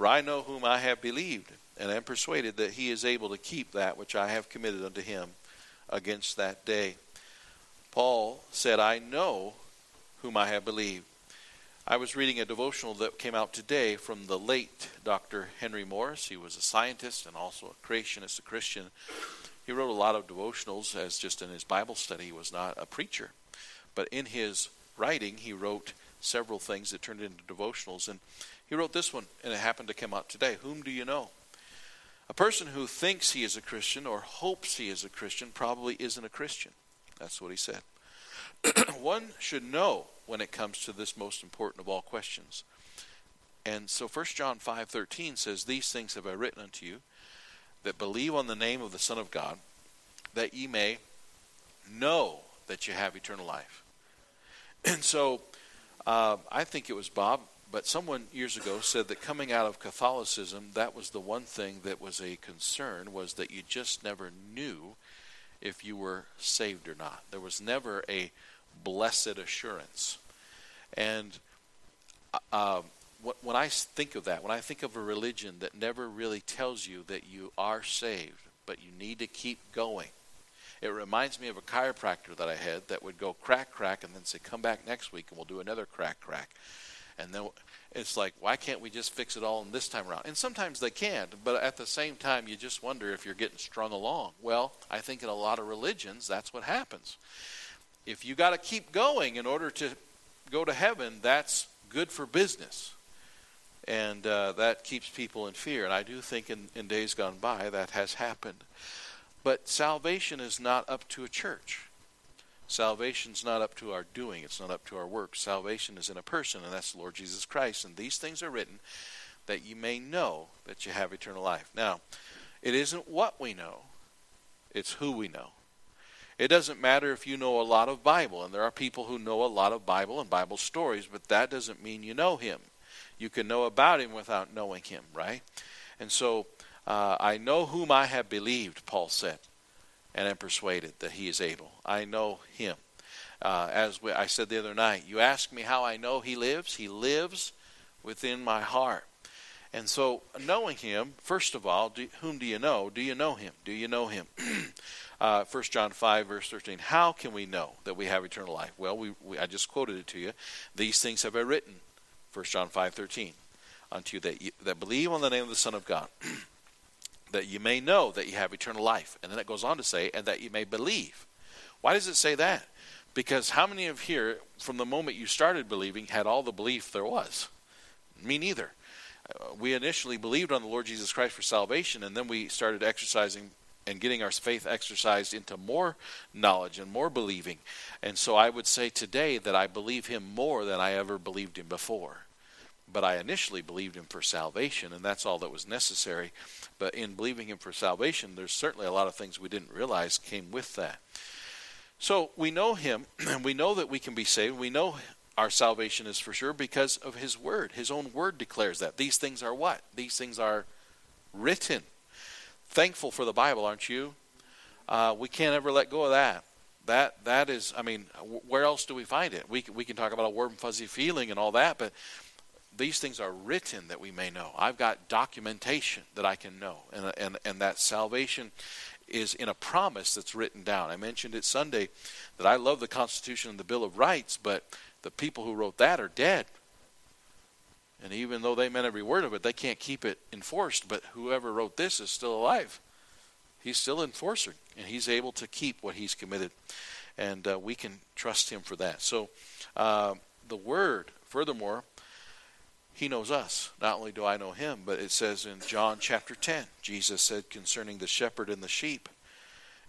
For I know whom I have believed, and am persuaded that he is able to keep that which I have committed unto him against that day. Paul said, I know whom I have believed. I was reading a devotional that came out today from the late Dr. Henry Morris. He was a scientist and also a creationist, a Christian. He wrote a lot of devotionals as just in his Bible study. He was not a preacher. But in his writing, he wrote several things that turned into devotionals. And he wrote this one, and it happened to come out today. Whom do you know? A person who thinks he is a Christian or hopes he is a Christian probably isn't a Christian. That's what he said. one should know when it comes to this most important of all questions. And so 1 John 5:13 says these things have I written unto you that believe on the name of the Son of God that ye may know that you have eternal life. And so uh, I think it was Bob, but someone years ago said that coming out of Catholicism, that was the one thing that was a concern was that you just never knew if you were saved or not. There was never a blessed assurance. And uh, when I think of that, when I think of a religion that never really tells you that you are saved, but you need to keep going, it reminds me of a chiropractor that I had that would go crack, crack, and then say, come back next week and we'll do another crack, crack. And then it's like, why can't we just fix it all in this time around? And sometimes they can't, but at the same time, you just wonder if you're getting strung along. Well, I think in a lot of religions, that's what happens. If you got to keep going in order to go to heaven, that's good for business. And uh, that keeps people in fear. And I do think in, in days gone by that has happened. But salvation is not up to a church. Salvation's not up to our doing, it's not up to our work. Salvation is in a person, and that's the Lord Jesus Christ. And these things are written that you may know that you have eternal life. Now, it isn't what we know, it's who we know. It doesn't matter if you know a lot of Bible, and there are people who know a lot of Bible and Bible stories, but that doesn't mean you know Him. You can know about Him without knowing Him, right? And so uh, I know whom I have believed, Paul said, and am persuaded that he is able. I know him. Uh, as we, I said the other night, you ask me how I know he lives. He lives within my heart. And so, knowing him, first of all, do, whom do you know? Do you know him? Do you know him? uh, 1 John 5, verse 13. How can we know that we have eternal life? Well, we, we, I just quoted it to you. These things have I written, 1 John 5, 13, unto you that, you, that believe on the name of the Son of God. that you may know that you have eternal life. And then it goes on to say, and that you may believe. Why does it say that? Because how many of here, from the moment you started believing, had all the belief there was? Me neither. Uh, we initially believed on the Lord Jesus Christ for salvation, and then we started exercising and getting our faith exercised into more knowledge and more believing. And so I would say today that I believe him more than I ever believed him before. But I initially believed him for salvation, and that's all that was necessary. But in believing him for salvation, there's certainly a lot of things we didn't realize came with that. So we know him, and we know that we can be saved. We know our salvation is for sure because of his word. His own word declares that. These things are what? These things are written. Thankful for the Bible, aren't you? Uh, we can't ever let go of that. That that is, I mean, where else do we find it? We we can talk about a warm fuzzy feeling and all that, but these things are written that we may know. I've got documentation that I can know, and and and that salvation is in a promise that's written down. I mentioned it Sunday that I love the Constitution and the Bill of Rights, but the people who wrote that are dead. And even though they meant every word of it, they can't keep it enforced. But whoever wrote this is still alive. He's still enforcer, and he's able to keep what he's committed. And uh, we can trust him for that. So uh, the word, furthermore, he knows us. Not only do I know him, but it says in John chapter 10, Jesus said concerning the shepherd and the sheep.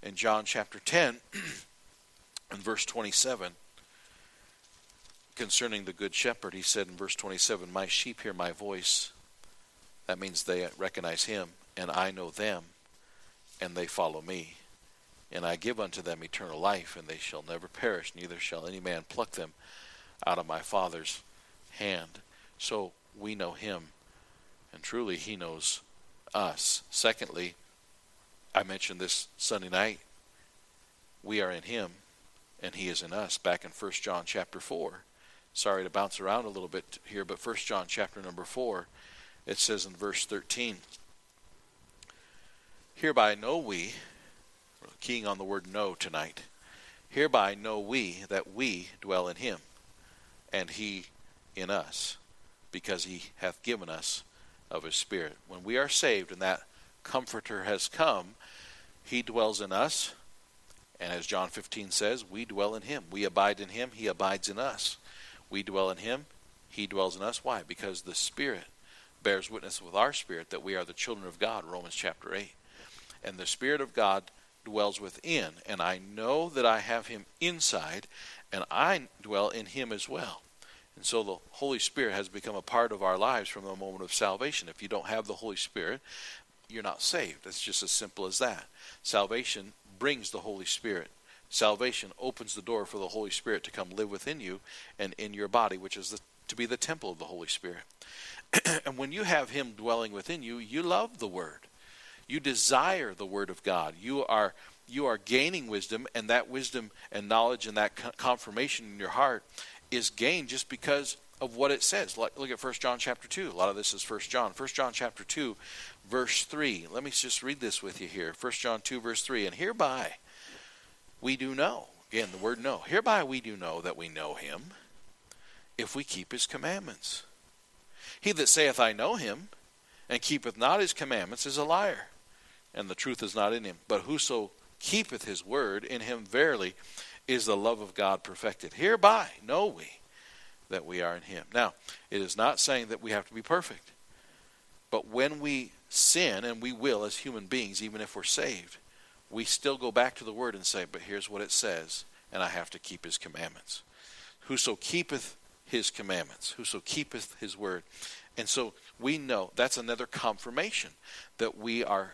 In John chapter 10, in verse 27, concerning the good shepherd, he said in verse 27, My sheep hear my voice. That means they recognize him, and I know them, and they follow me. And I give unto them eternal life, and they shall never perish, neither shall any man pluck them out of my Father's hand. So we know him, and truly he knows us. Secondly, I mentioned this Sunday night. We are in him, and he is in us. Back in 1 John chapter 4. Sorry to bounce around a little bit here, but 1 John chapter number 4 It says in verse 13 Hereby know we, keying on the word know tonight, hereby know we that we dwell in him, and he in us, because he hath given us of his Spirit. When we are saved and that Comforter has come, he dwells in us. And as John 15 says, we dwell in him. We abide in him, he abides in us. We dwell in him, he dwells in us. Why? Because the Spirit bears witness with our spirit that we are the children of God, Romans chapter 8. And the Spirit of God dwells within, and I know that I have him inside, and I dwell in him as well. And so the Holy Spirit has become a part of our lives from the moment of salvation. If you don't have the Holy Spirit, you're not saved. It's just as simple as that. Salvation brings the Holy Spirit. Salvation opens the door for the Holy Spirit to come live within you and in your body, which is the, to be the temple of the Holy Spirit. and when you have Him dwelling within you, you love the Word. You desire the Word of God. You are you are gaining wisdom, and that wisdom and knowledge and that confirmation in your heart is gained just because of what it says. Look at 1 John chapter 2. A lot of this is 1 John. 1 John chapter 2, verse 3. Let me just read this with you here. 1 John 2, verse 3. And hereby we do know. Again, the word know. Hereby we do know that we know him if we keep his commandments. He that saith, I know him, and keepeth not his commandments, is a liar, and the truth is not in him. But whoso keepeth his word, in him verily is the love of God perfected. Hereby know we that we are in him. Now, it is not saying that we have to be perfect. But when we sin, and we will as human beings, even if we're saved, we still go back to the Word and say, But here's what it says, and I have to keep His commandments. Whoso keepeth His commandments, whoso keepeth His Word. And so we know that's another confirmation that we are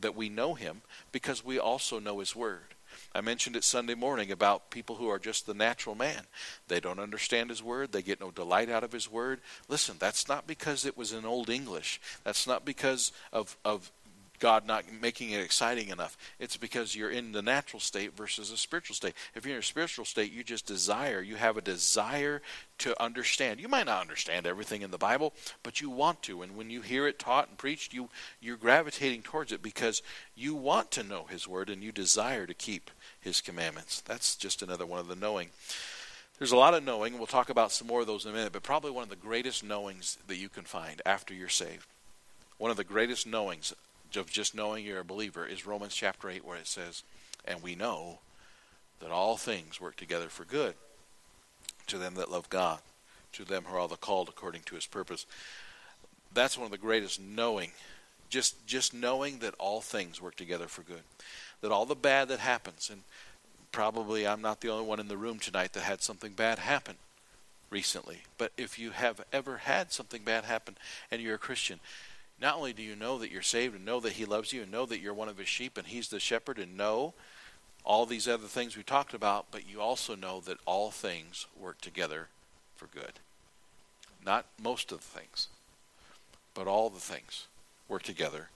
that we know him because we also know his word. I mentioned it Sunday morning about people who are just the natural man. They don't understand his word. They get no delight out of his word. Listen, that's not because it was in Old English. That's not because of, of God not making it exciting enough. It's because you're in the natural state versus a spiritual state. If you're in a spiritual state, you just desire, you have a desire to understand. You might not understand everything in the Bible, but you want to. And when you hear it taught and preached, you you're gravitating towards it because you want to know his word and you desire to keep his commandments. That's just another one of the knowing. There's a lot of knowing, we'll talk about some more of those in a minute, but probably one of the greatest knowings that you can find after you're saved. One of the greatest knowings of just knowing you're a believer is Romans chapter 8, where it says, And we know that all things work together for good to them that love God, to them who are the called according to his purpose. That's one of the greatest knowing. Just just knowing that all things work together for good. That all the bad that happens, and probably I'm not the only one in the room tonight that had something bad happen recently. But if you have ever had something bad happen and you're a Christian, not only do you know that you're saved and know that He loves you and know that you're one of His sheep and He's the shepherd and know all these other things we talked about, but you also know that all things work together for good. Not most of the things, but all the things work together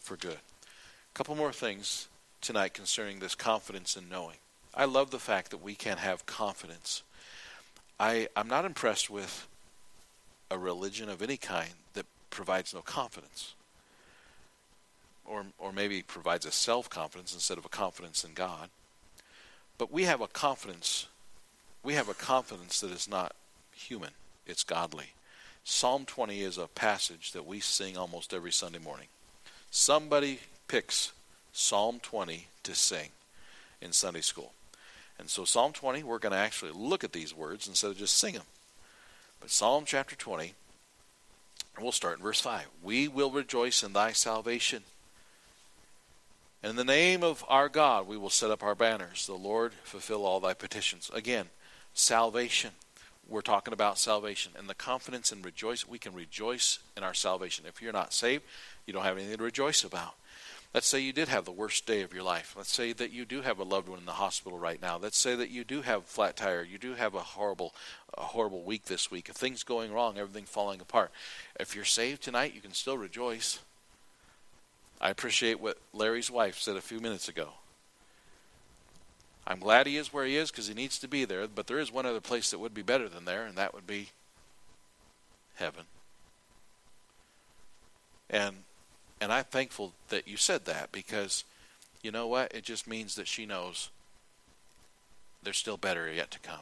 for good. A couple more things tonight concerning this confidence in knowing. I love the fact that we can have confidence. I, I'm not impressed with a religion of any kind provides no confidence. Or, or maybe provides a self confidence instead of a confidence in God. But we have a confidence, we have a confidence that is not human, it's godly. Psalm 20 is a passage that we sing almost every Sunday morning. Somebody picks Psalm 20 to sing in Sunday school. And so, Psalm 20, we're going to actually look at these words instead of just sing them. But Psalm chapter 20 We'll start in verse 5. We will rejoice in thy salvation. In the name of our God, we will set up our banners. The Lord fulfill all thy petitions. Again, salvation. We're talking about salvation and the confidence and rejoice. We can rejoice in our salvation. If you're not saved, you don't have anything to rejoice about. Let's say you did have the worst day of your life. Let's say that you do have a loved one in the hospital right now. Let's say that you do have a flat tire. You do have a horrible, a horrible week this week. If things going wrong, everything falling apart. If you're saved tonight, you can still rejoice. I appreciate what Larry's wife said a few minutes ago. I'm glad he is where he is because he needs to be there, but there is one other place that would be better than there, and that would be heaven. And and I'm thankful that you said that because you know what? It just means that she knows there's still better yet to come.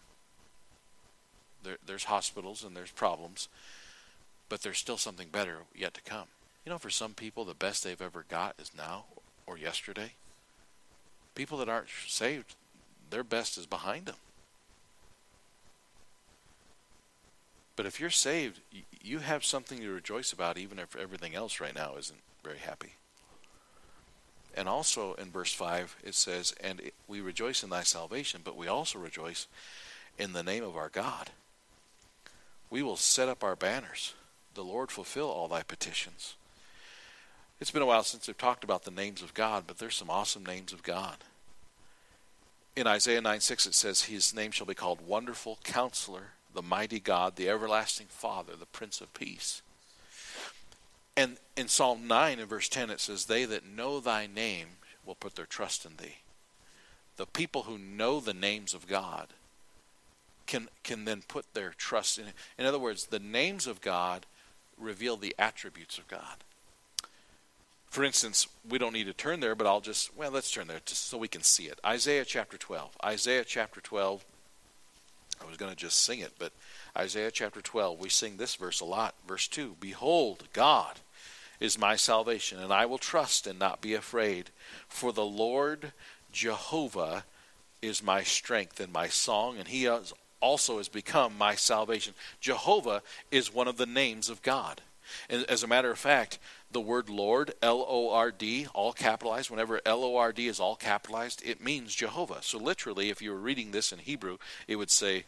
There, there's hospitals and there's problems, but there's still something better yet to come. You know, for some people, the best they've ever got is now or yesterday. People that aren't saved, their best is behind them. But if you're saved, you have something to rejoice about, even if everything else right now isn't very happy. And also in verse 5, it says, And we rejoice in thy salvation, but we also rejoice in the name of our God. We will set up our banners. The Lord fulfill all thy petitions. It's been a while since we've talked about the names of God, but there's some awesome names of God. In Isaiah 9 6, it says, His name shall be called Wonderful Counselor, the Mighty God, the Everlasting Father, the Prince of Peace. And in Psalm 9 and verse 10, it says, They that know thy name will put their trust in thee. The people who know the names of God can, can then put their trust in it. In other words, the names of God reveal the attributes of God. For instance, we don't need to turn there, but I'll just, well, let's turn there just so we can see it. Isaiah chapter 12. Isaiah chapter 12. I was going to just sing it, but Isaiah chapter 12, we sing this verse a lot. Verse 2 Behold, God is my salvation, and I will trust and not be afraid. For the Lord Jehovah is my strength and my song, and he also has become my salvation. Jehovah is one of the names of God. And as a matter of fact, the word Lord, L O R D, all capitalized, whenever L O R D is all capitalized, it means Jehovah. So literally, if you were reading this in Hebrew, it would say,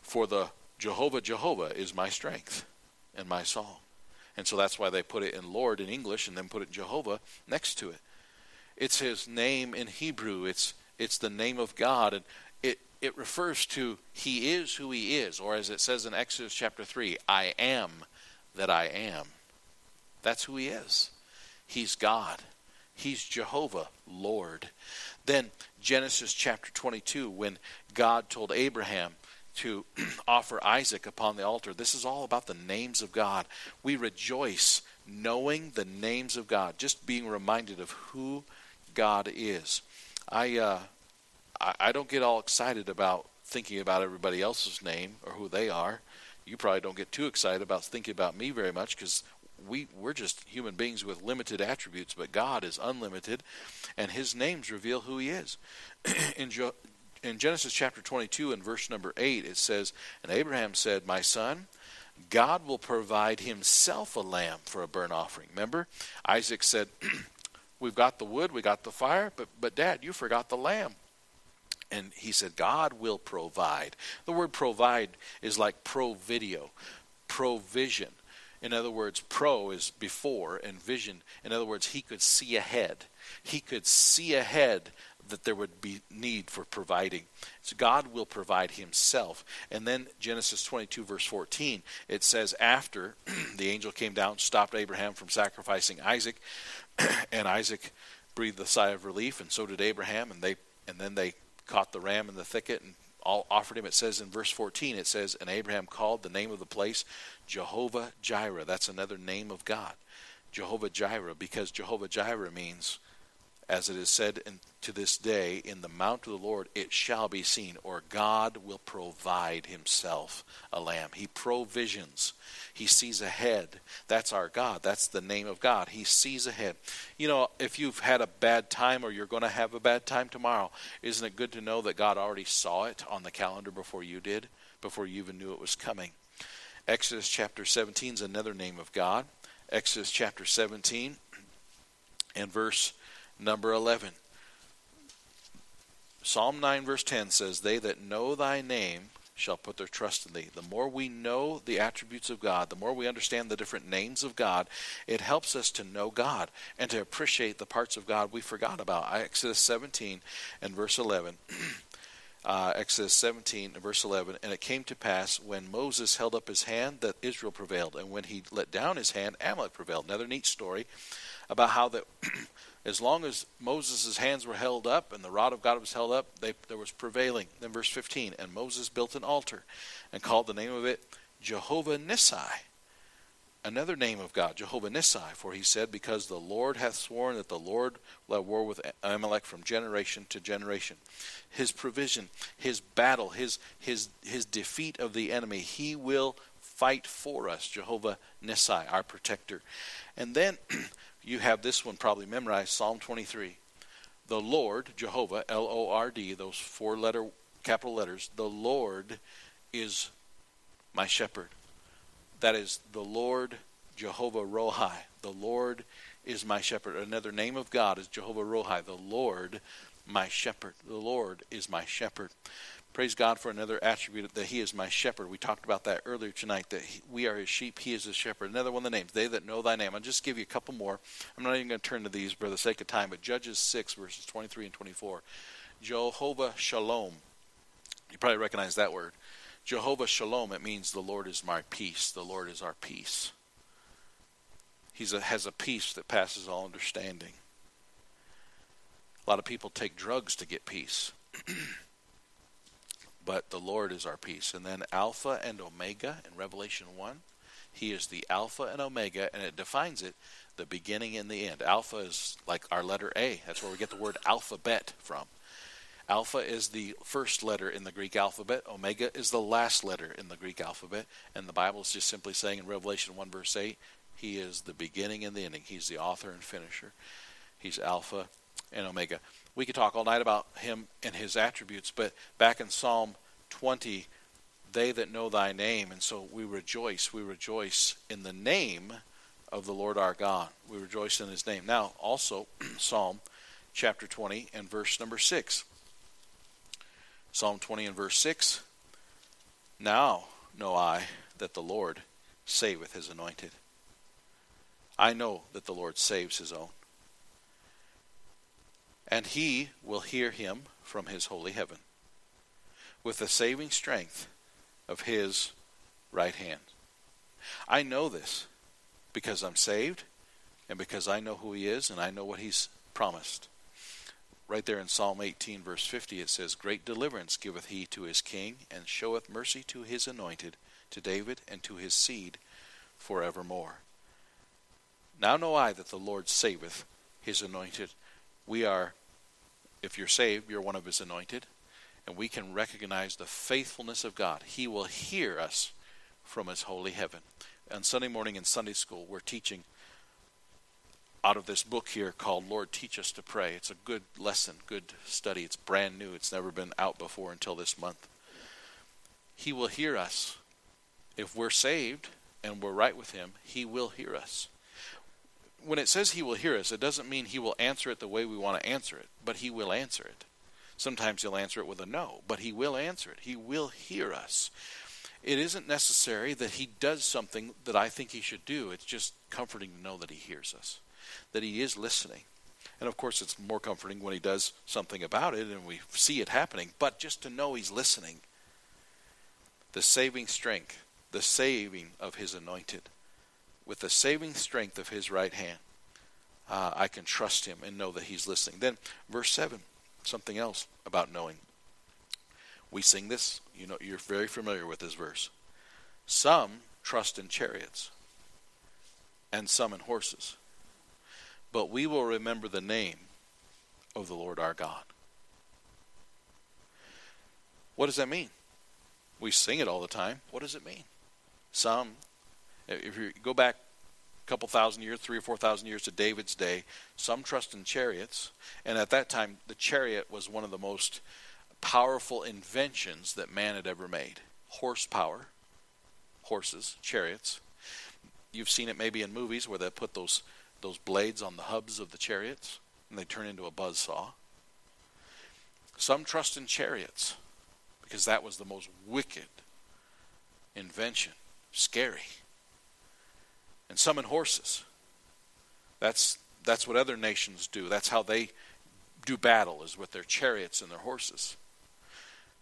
For the Jehovah, Jehovah is my strength and my song. And so that's why they put it in Lord in English and then put it Jehovah next to it. It's his name in Hebrew. It's it's the name of God and it it refers to he is who he is or as it says in Exodus chapter 3, I am that I am. That's who he is. He's God. He's Jehovah, Lord. Then Genesis chapter 22 when God told Abraham to offer Isaac upon the altar. This is all about the names of God. We rejoice knowing the names of God, just being reminded of who God is. I uh, I, don't get all excited about thinking about everybody else's name or who they are. You probably don't get too excited about thinking about me very much because we we're just human beings with limited attributes, but God is unlimited, and His names reveal who He is. in jo- in Genesis chapter 22 and verse number 8, it says, And Abraham said, My son, God will provide himself a lamb for a burnt offering. Remember? Isaac said, We've got the wood, we got the fire, but, but Dad, you forgot the lamb. And he said, God will provide. The word provide is like pro video, provision. In other words, pro is before, and vision. In other words, he could see ahead. He could see ahead that there would be need for providing. So God will provide himself. And then Genesis 22, verse 14, it says, After the angel came down, stopped Abraham from sacrificing Isaac, and Isaac breathed a sigh of relief, and so did Abraham, and they and then they caught the ram in the thicket and all offered him. It says in verse 14, it says, And Abraham called the name of the place Jehovah Jireh. That's another name of God. Jehovah Jireh, because Jehovah Jireh means as it is said in, to this day, in the mount of the Lord it shall be seen, or God will provide himself a lamb. He provisions. He sees ahead. That's our God. That's the name of God. He sees ahead. You know, if you've had a bad time or you're going to have a bad time tomorrow, isn't it good to know that God already saw it on the calendar before you did, before you even knew it was coming? Exodus chapter 17 is another name of God. Exodus chapter 17 and verse Number 11. Psalm 9, verse 10 says, They that know thy name shall put their trust in thee. The more we know the attributes of God, the more we understand the different names of God, it helps us to know God and to appreciate the parts of God we forgot about. Exodus 17 and verse 11. Uh, Exodus 17 and verse 11. And it came to pass when Moses held up his hand that Israel prevailed, and when he let down his hand, Amalek prevailed. Another neat story about how that as long as Moses' hands were held up and the rod of God was held up, they, there was prevailing. Then verse 15, and Moses built an altar and called the name of it Jehovah Nissi. another name of God, Jehovah Nissi, for he said, Because the Lord hath sworn that the Lord will have war with Amalek from generation to generation. His provision, his battle, his his his defeat of the enemy, he will fight for us, Jehovah Nissi, our protector. And then you have this one probably memorized, Psalm 23. The Lord, Jehovah, L O R D, those four letter capital letters, the Lord is my shepherd. That is the Lord Jehovah Rohi. The Lord is my shepherd. Another name of God is Jehovah Rohi. The Lord, my shepherd. The Lord is my shepherd. Praise God for another attribute that He is my shepherd. We talked about that earlier tonight, that he, we are His sheep, He is His shepherd. Another one of the names, they that know Thy name. I'll just give you a couple more. I'm not even going to turn to these for the sake of time, but Judges 6, verses 23 and 24. Jehovah Shalom. You probably recognize that word. Jehovah Shalom, it means the Lord is my peace. The Lord is our peace. He has a peace that passes all understanding. A lot of people take drugs to get peace. but the Lord is our peace. And then Alpha and Omega in Revelation 1. He is the Alpha and Omega, and it defines it the beginning and the end. Alpha is like our letter A. That's where we get the word alphabet from. Alpha is the first letter in the Greek alphabet. Omega is the last letter in the Greek alphabet. And the Bible is just simply saying in Revelation 1, verse 8, He is the beginning and the ending. He's the author and finisher. He's Alpha and Omega. We could talk all night about Him and His attributes, but back in Psalm 20, they that know thy name. And so we rejoice. We rejoice in the name of the Lord our God. We rejoice in His name. Now, also, Psalm chapter 20 and verse number 6. Psalm 20 and verse 6 Now know I that the Lord saveth his anointed. I know that the Lord saves his own. And he will hear him from his holy heaven with the saving strength of his right hand. I know this because I'm saved and because I know who he is and I know what he's promised right there in Psalm 18, verse 50, it says, Great deliverance giveth he to his king, and showeth mercy to his anointed, to David, and to his seed forevermore. Now know I that the Lord saveth his anointed. We are, if you're saved, you're one of his anointed, and we can recognize the faithfulness of God. He will hear us from his holy heaven. On Sunday morning in Sunday school, we're teaching out of this book here called Lord Teach Us to Pray. It's a good lesson, good study. It's brand new, it's never been out before until this month. He will hear us. If we're saved and we're right with Him, He will hear us. When it says He will hear us, it doesn't mean He will answer it the way we want to answer it, but He will answer it. Sometimes He'll answer it with a no, but He will answer it. He will hear us. It isn't necessary that He does something that I think He should do, it's just comforting to know that He hears us that He is listening. And of course, it's more comforting when He does something about it and we see it happening, but just to know He's listening. The saving strength, the saving of His anointed, with the saving strength of His right hand, uh, I can trust Him and know that He's listening. Then, verse 7, something else about knowing. We sing this, you know, you're very familiar with this verse. Some trust in chariots, and some in horses but we will remember the name of the Lord our God. What does that mean? We sing it all the time. What does it mean? Some, if you go back a couple thousand years, three or four thousand years to David's day, some trust in chariots. And at that time, the chariot was one of the most powerful inventions that man had ever made. Horsepower, horses, chariots. You've seen it maybe in movies where they put those those blades on the hubs of the chariots, and they turn into a buzz saw. Some trust in chariots because that was the most wicked invention, scary. And summon horses. That's that's what other nations do. That's how they do battle is with their chariots and their horses.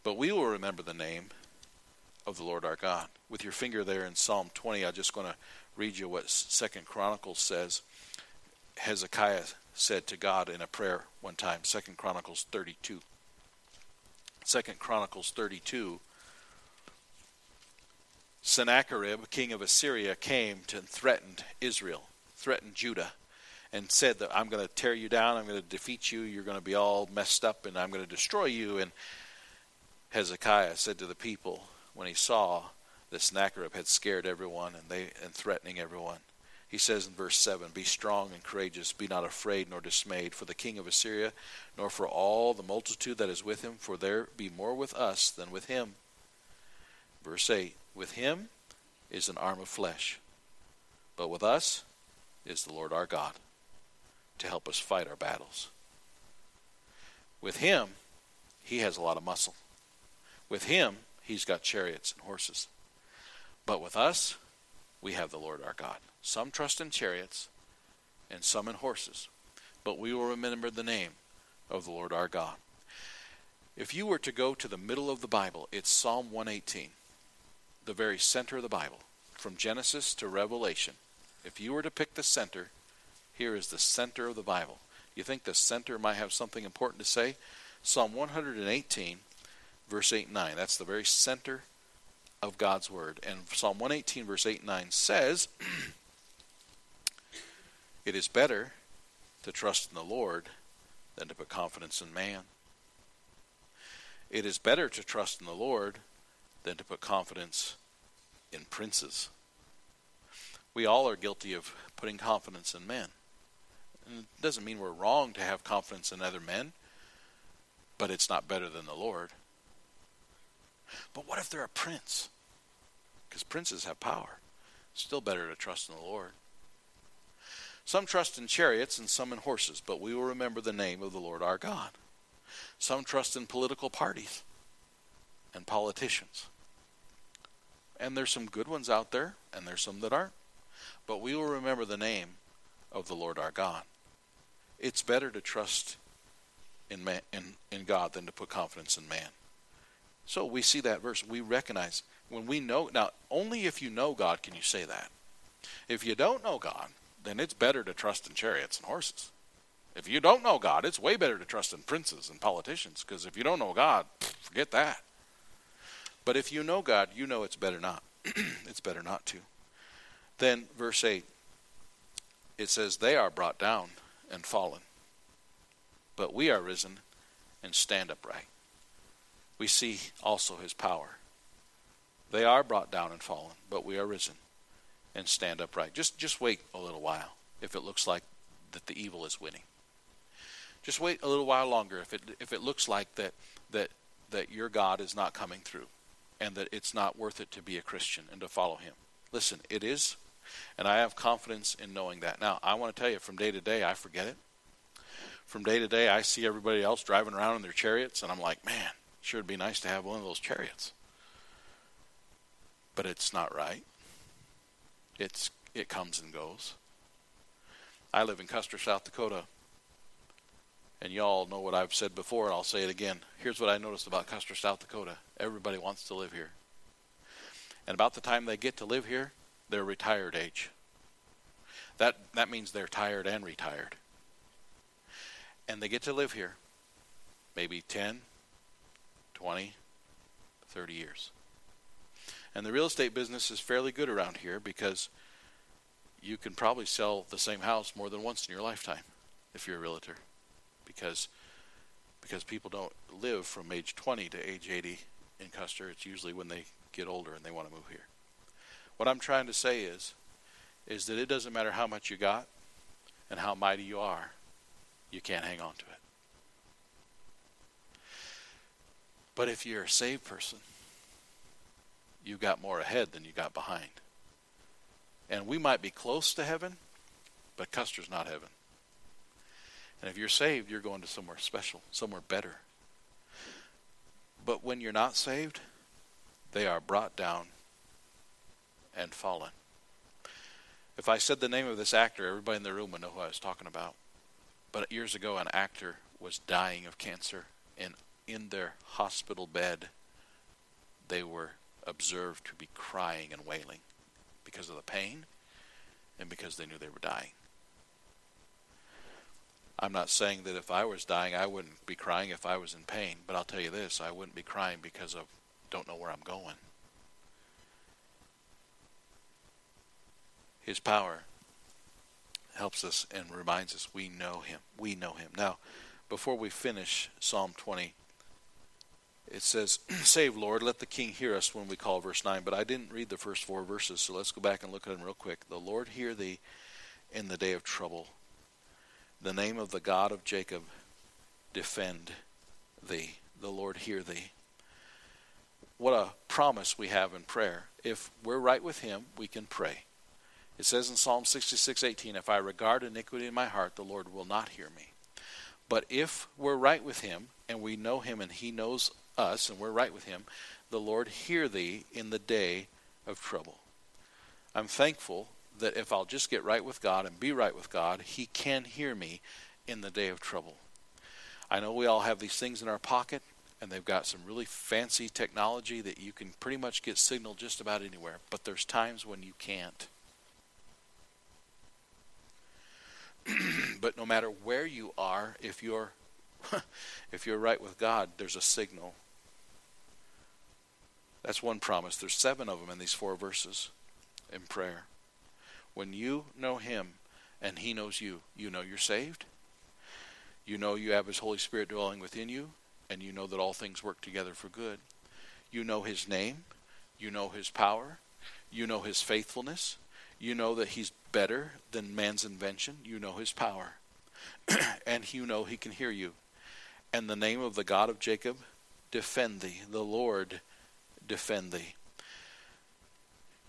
But we will remember the name of the Lord our God. With your finger there in Psalm 20, I'm just going to read you what Second Chronicles says. Hezekiah said to God in a prayer one time, Second Chronicles 32. Second Chronicles 32 Sennacherib, king of Assyria, came to and threatened Israel, threatened Judah, and said that I'm going to tear you down, I'm going to defeat you, you're going to be all messed up, and I'm going to destroy you. And Hezekiah said to the people when he saw that Sennacherib had scared everyone and they and threatening everyone, he says in verse 7 Be strong and courageous, be not afraid nor dismayed for the king of Assyria, nor for all the multitude that is with him, for there be more with us than with him. Verse 8 With him is an arm of flesh, but with us is the Lord our God to help us fight our battles. With him, he has a lot of muscle. With him, he's got chariots and horses. But with us, we have the Lord our God. Some trust in chariots and some in horses, but we will remember the name of the Lord our God. If you were to go to the middle of the Bible, it's Psalm 118, the very center of the Bible, from Genesis to Revelation. If you were to pick the center, here is the center of the Bible. You think the center might have something important to say? Psalm 118, verse 8 and 9. That's the very center of God's Word. And Psalm 118, verse 8 and 9 says, It is better to trust in the Lord than to put confidence in man. It is better to trust in the Lord than to put confidence in princes. We all are guilty of putting confidence in men. And it doesn't mean we're wrong to have confidence in other men, but it's not better than the Lord. But what if they're a prince? Because princes have power. Still better to trust in the Lord. Some trust in chariots and some in horses, but we will remember the name of the Lord our God. Some trust in political parties and politicians. And there's some good ones out there, and there's some that aren't. But we will remember the name of the Lord our God. It's better to trust in, man, in, in God than to put confidence in man. So we see that verse. We recognize when we know. Now, only if you know God can you say that. If you don't know God, then it's better to trust in chariots and horses. If you don't know God, it's way better to trust in princes and politicians because if you don't know God, forget that. But if you know God, you know it's better not. it's better not to. Then, verse 8, it says, They are brought down and fallen, but we are risen and stand upright. We see also his power. They are brought down and fallen, but we are risen and stand upright. Just just wait a little while if it looks like that the evil is winning. Just wait a little while longer if it if it looks like that that that your God is not coming through and that it's not worth it to be a Christian and to follow him. Listen, it is and I have confidence in knowing that. Now, I want to tell you from day to day I forget it. From day to day I see everybody else driving around in their chariots and I'm like, "Man, sure it'd be nice to have one of those chariots." But it's not right. It's it comes and goes. I live in Custer, South Dakota. And y'all know what I've said before, and I'll say it again. Here's what I noticed about Custer, South Dakota. Everybody wants to live here. And about the time they get to live here, they're retired age. That that means they're tired and retired. And they get to live here maybe 10, 20, 30 years. And the real estate business is fairly good around here because you can probably sell the same house more than once in your lifetime if you're a realtor. Because because people don't live from age 20 to age 80 in Custer. It's usually when they get older and they want to move here. What I'm trying to say is is that it doesn't matter how much you got and how mighty you are, you can't hang on to it. But if you're a saved person, you've got more ahead than you got behind. And we might be close to heaven, but Custer's not heaven. And if you're saved, you're going to somewhere special, somewhere better. But when you're not saved, they are brought down and fallen. If I said the name of this actor, everybody in the room would know who I was talking about. But years ago, an actor was dying of cancer, and in their hospital bed, they were observed to be crying and wailing because of the pain and because they knew they were dying. I'm not saying that if I was dying, I wouldn't be crying if I was in pain, but I'll tell you this I wouldn't be crying because of don't know where I'm going. His power helps us and reminds us we know Him. We know Him. Now, before we finish Psalm 20, it says, Save, Lord, let the king hear us when we call, verse 9. But I didn't read the first four verses, so let's go back and look at them real quick. The Lord hear thee in the day of trouble. The name of the God of Jacob defend thee. The Lord hear thee. What a promise we have in prayer. If we're right with Him, we can pray. It says in Psalm 66:18, "If I regard iniquity in my heart, the Lord will not hear me." But if we're right with Him and we know Him and He knows us and we're right with Him, the Lord hear thee in the day of trouble. I'm thankful that if I'll just get right with God and be right with God, He can hear me in the day of trouble. I know we all have these things in our pocket, and they've got some really fancy technology that you can pretty much get signal just about anywhere, but there's times when you can't. but no matter where you are, if you're if you're right with God, there's a signal. That's one promise. There's seven of them in these four verses in prayer. When you know Him and He knows you, you know you're saved. You know you have His Holy Spirit dwelling within you, and you know that all things work together for good. You know His name. You know His power. You know His faithfulness. You know that He's better than man's invention. You know His power. and you know He can hear you. And the name of the God of Jacob defend thee. The Lord defend thee.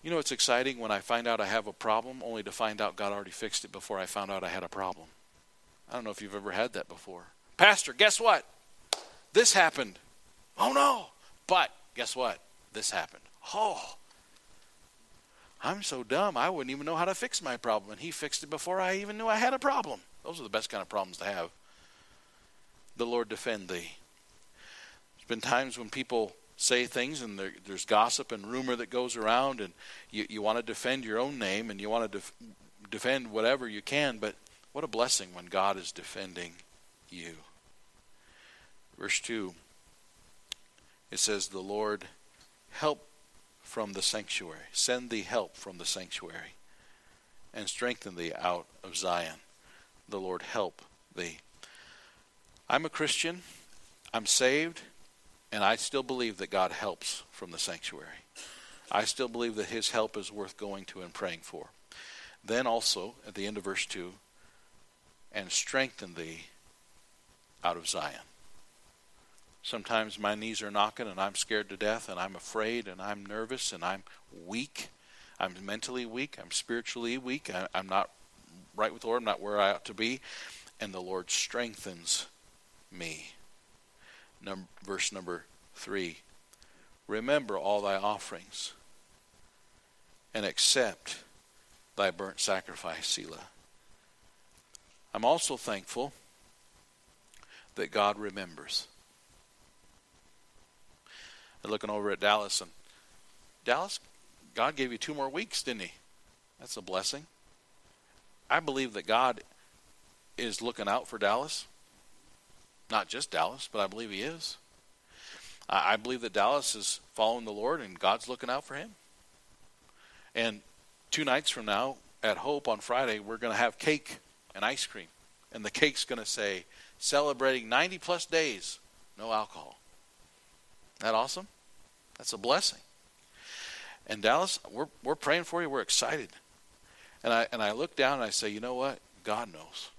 You know, it's exciting when I find out I have a problem, only to find out God already fixed it before I found out I had a problem. I don't know if you've ever had that before. Pastor, guess what? This happened. Oh no. But guess what? This happened. Oh. I'm so dumb, I wouldn't even know how to fix my problem. And he fixed it before I even knew I had a problem. Those are the best kind of problems to have. The Lord defend thee. There's been times when people say things and there, there's gossip and rumor that goes around and you, you want to defend your own name and you want to def, defend whatever you can but what a blessing when god is defending you. Verse 2 it says the lord help from the sanctuary. Send thee help from the sanctuary and strengthen thee out of zion. The lord help thee. I'm a christian. I'm saved and I still believe that God helps from the sanctuary. I still believe that his help is worth going to and praying for. Then also, at the end of verse 2, and strengthen thee out of Zion. Sometimes my knees are knocking and I'm scared to death and I'm afraid and I'm nervous and I'm weak. I'm mentally weak. I'm spiritually weak. I, am not right with the Lord. I'm not where I ought to be. And the Lord strengthens me number, verse number 3 Remember all thy offerings and accept thy burnt sacrifice, Selah. I'm also thankful that God remembers. I'm looking over at Dallas, and Dallas, God gave you two more weeks, didn't He? That's a blessing. I believe that God is looking out for Dallas. Not just Dallas, but I believe he is. I believe that Dallas is following the Lord and God's looking out for him. And two nights from now at Hope on Friday, we're going to have cake and ice cream. And the cake's going to say, celebrating 90 plus days, no alcohol. That awesome? That's a blessing. And Dallas, we're, we're praying for you. We're excited. And I, and I look down and I say, you know what? God knows.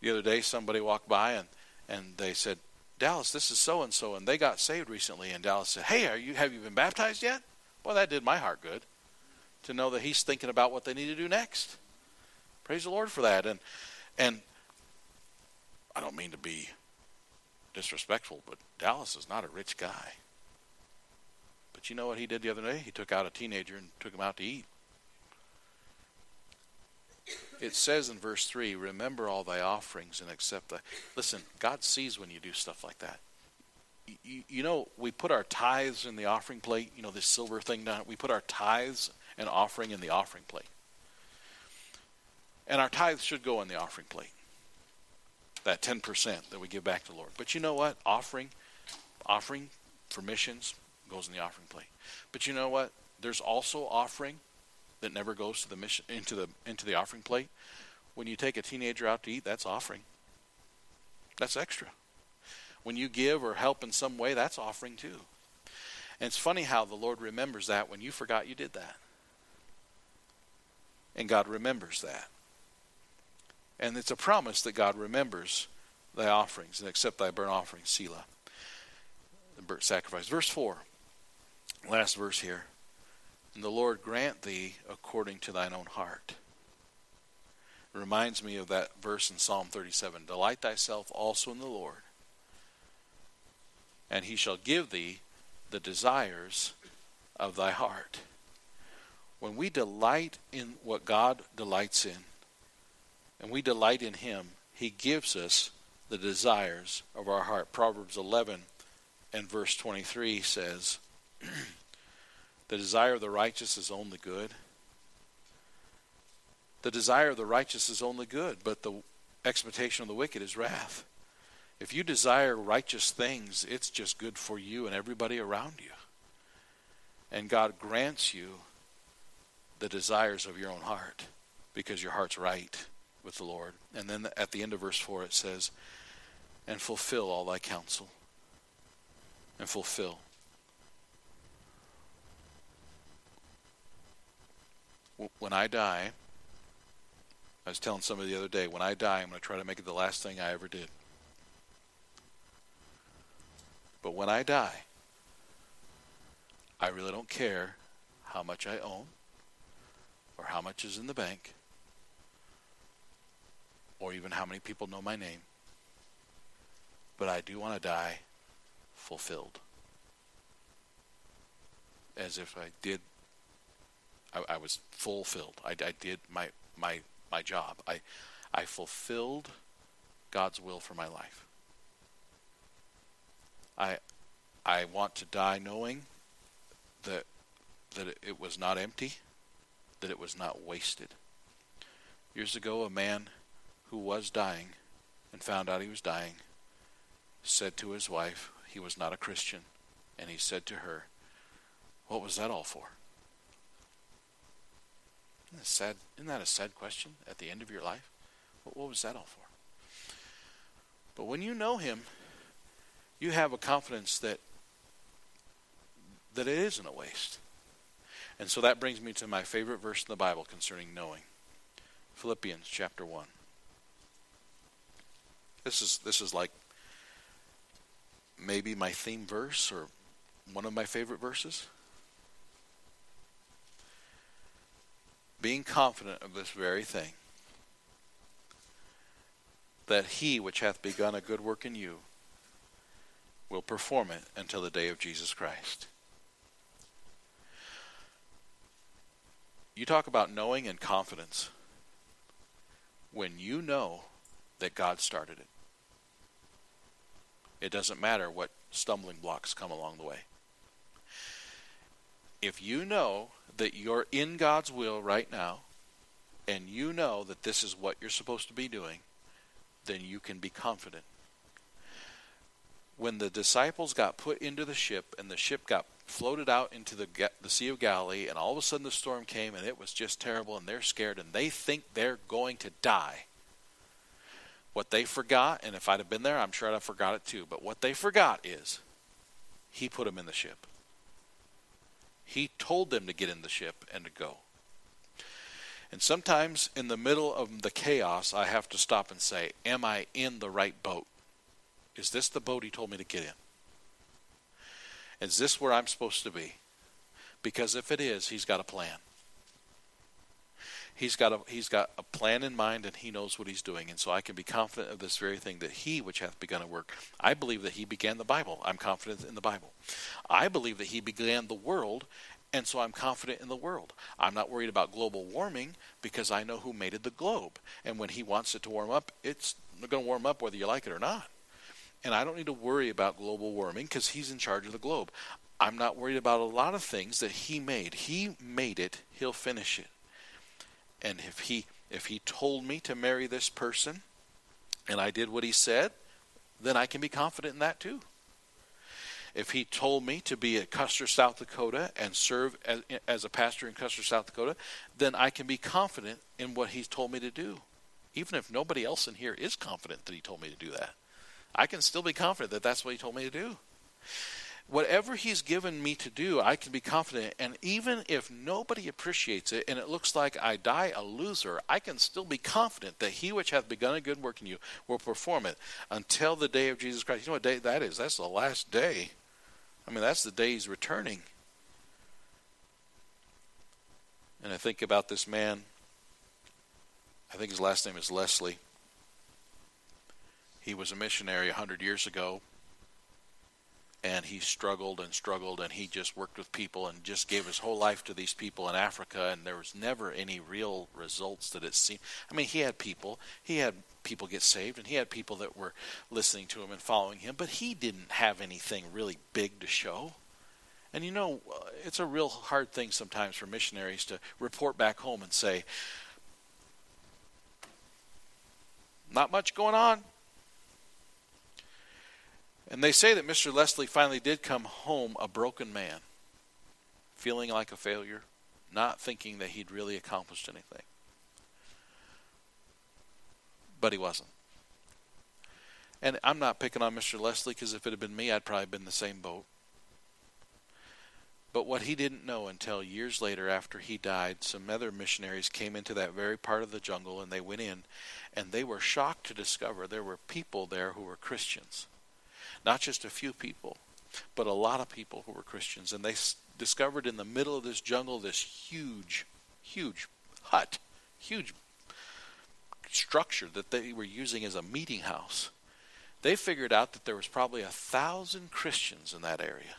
The other day, somebody walked by and and they said, Dallas, this is so and so, and they got saved recently. And Dallas said, Hey, are you have you been baptized yet? Well, that did my heart good to know that he's thinking about what they need to do next. Praise the Lord for that. And and I don't mean to be disrespectful, but Dallas is not a rich guy. But you know what he did the other day? He took out a teenager and took him out to eat it says in verse 3 remember all thy offerings and accept thy. listen god sees when you do stuff like that. You, you, know we put our tithes in the offering plate you know this silver thing down we put our tithes and offering in the offering plate. And our tithes should go in the offering plate that 10% that we give back to the lord. But you know what? Offering offering for missions goes in the offering plate. But you know what? There's also offering that never goes to the mission into the into the offering plate. When you take a teenager out to eat, that's offering. That's extra. When you give or help in some way, that's offering too. And it's funny how the Lord remembers that when you forgot you did that. And God remembers that. And it's a promise that God remembers thy offerings and accept thy burnt offerings, Selah. The burnt sacrifice. Verse 4. Last verse here. And the Lord grant thee according to thine own heart. It reminds me of that verse in Psalm 37 Delight thyself also in the Lord, and he shall give thee the desires of thy heart. When we delight in what God delights in, and we delight in him, he gives us the desires of our heart. Proverbs 11 and verse 23 says, The desire of the righteous is only good. The desire of the righteous is only good, but the expectation of the wicked is wrath. If you desire righteous things, it's just good for you and everybody around you. And God grants you the desires of your own heart because your heart's right with the Lord. And then at the end of verse 4 it says, And fulfill all thy counsel. And fulfill. When I die, I was telling somebody the other day, when I die, I'm going to try to make it the last thing I ever did. But when I die, I really don't care how much I own or how much is in the bank or even how many people know my name. But I do want to die fulfilled. As if I did, I, I was fulfilled. I, I did my, my, my job. I, I fulfilled God's will for my life. I, I want to die knowing that, that it was not empty, that it was not wasted. Years ago, a man who was dying and found out he was dying said to his wife he was not a Christian, and he said to her, What was that all for? Isn't that, sad, isn't that a sad question at the end of your life? What, what was that all for? But when you know him, you have a confidence that that it isn't a waste. And so that brings me to my favorite verse in the Bible concerning knowing. Philippians chapter 1. This is this is like maybe my theme verse or one of my favorite verses. Being confident of this very thing, that he which hath begun a good work in you will perform it until the day of Jesus Christ. You talk about knowing and confidence. When you know that God started it, it doesn't matter what stumbling blocks come along the way. If you know that you're in God's will right now, and you know that this is what you're supposed to be doing, then you can be confident. When the disciples got put into the ship and the ship got floated out into the, the Sea of Galilee, and all of a sudden the storm came and it was just terrible, and they're scared and they think they're going to die. What they forgot, and if I'd have been there, I'm sure I'd have forgot it too, but what they forgot is he put them in the ship. He told them to get in the ship and to go. And sometimes in the middle of the chaos, I have to stop and say, Am I in the right boat? Is this the boat he told me to get in? Is this where I'm supposed to be? Because if it is, he's got a plan. He's got a he's got a plan in mind and he knows what he's doing. And so I can be confident of this very thing that he which hath begun a work. I believe that he began the Bible. I'm confident in the Bible. I believe that he began the world and so I'm confident in the world. I'm not worried about global warming because I know who made it the globe. And when he wants it to warm up, it's going to warm up whether you like it or not. And I don't need to worry about global warming because he's in charge of the globe. I'm not worried about a lot of things that he made. He made it, he'll finish it. And if he if he told me to marry this person and I did what he said, then I can be confident in that too. If he told me to be at Custer, South Dakota and serve as, as a pastor in Custer, South Dakota, then I can be confident in what he's told me to do. Even if nobody else in here is confident that he told me to do that, I can still be confident that that's what he told me to do whatever he's given me to do, I can be confident. And even if nobody appreciates it and it looks like I die a loser, I can still be confident that he which hath begun a good work in you will perform it until the day of Jesus Christ. You know what day that is? That's the last day. I mean, that's the day he's returning. And I think about this man. I think his last name is Leslie. He was a missionary a hundred years ago and he struggled and struggled and he just worked with people and just gave his whole life to these people in Africa and there was never any real results that it seemed. I mean he had people. He had people get saved and he had people that were listening to him and following him but he didn't have anything really big to show. And you know uh, it's a real hard thing sometimes for missionaries to report back home and say not much going on and they say that Mr. Leslie finally did come home a broken man, feeling like a failure, not thinking that he'd really accomplished anything. But he wasn't. And I'm not picking on Mr. Leslie because if it had been me, I'd probably been in the same boat. But what he didn't know until years later, after he died, some other missionaries came into that very part of the jungle and they went in and they were shocked to discover there were people there who were Christians not just a few people, but a lot of people who were Christians. And they discovered in the middle of this jungle this huge, huge hut, huge structure that they were using as a meeting house. They figured out that there was probably a thousand Christians in that area.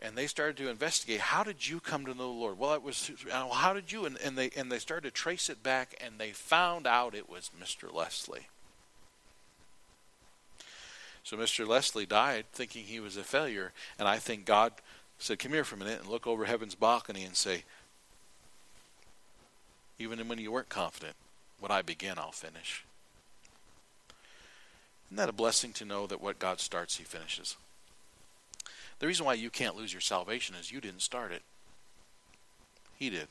And they started to investigate. How did you come to know the Lord? Well, it was. How did you? And, and they and they started to trace it back, and they found out it was Mr. Leslie. So Mr. Leslie died thinking he was a failure, and I think God said, Come here for a minute and look over heaven's balcony and say, Even when you weren't confident, what I begin, I'll finish. Isn't that a blessing to know that what God starts, He finishes? The reason why you can't lose your salvation is you didn't start it, He did.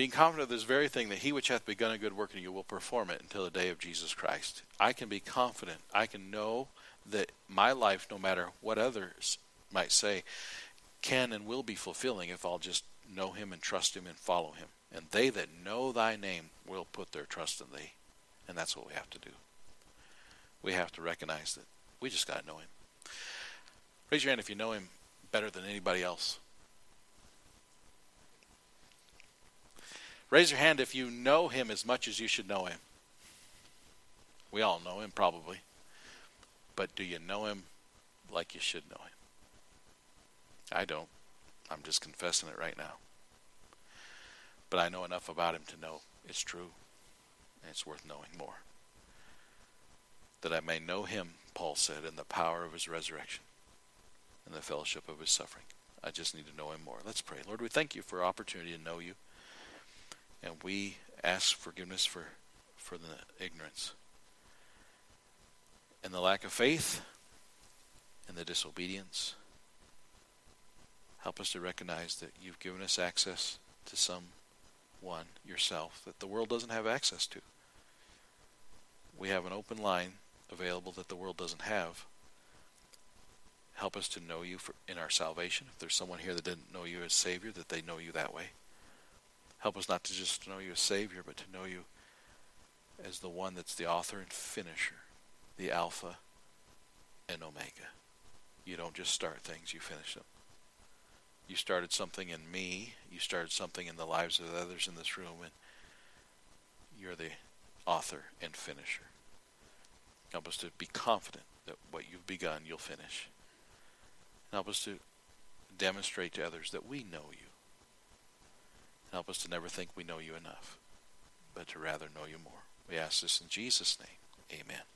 Being confident of this very thing that he which hath begun a good work in you will perform it until the day of Jesus Christ. I can be confident. I can know that my life, no matter what others might say, can and will be fulfilling if I'll just know him and trust him and follow him. And they that know thy name will put their trust in thee. And that's what we have to do. We have to recognize that we just got to know him. Raise your hand if you know him better than anybody else. Raise your hand if you know him as much as you should know him. We all know him, probably. But do you know him like you should know him? I don't. I'm just confessing it right now. But I know enough about him to know it's true and it's worth knowing more. That I may know him, Paul said, in the power of his resurrection and the fellowship of his suffering. I just need to know him more. Let's pray. Lord, we thank you for opportunity to know you. And we ask forgiveness for, for the ignorance and the lack of faith and the disobedience. Help us to recognize that you've given us access to someone yourself that the world doesn't have access to. We have an open line available that the world doesn't have. Help us to know you for, in our salvation. If there's someone here that didn't know you as Savior, that they know you that way. Help us not to just know you as Savior, but to know you as the one that's the author and finisher, the Alpha and Omega. You don't just start things, you finish them. You started something in me, you started something in the lives of others in this room, and you're the author and finisher. Help us to be confident that what you've begun, you'll finish. Help us to demonstrate to others that we know you. Help us to never think we know you enough, but to rather know you more. We ask this in Jesus' name. Amen.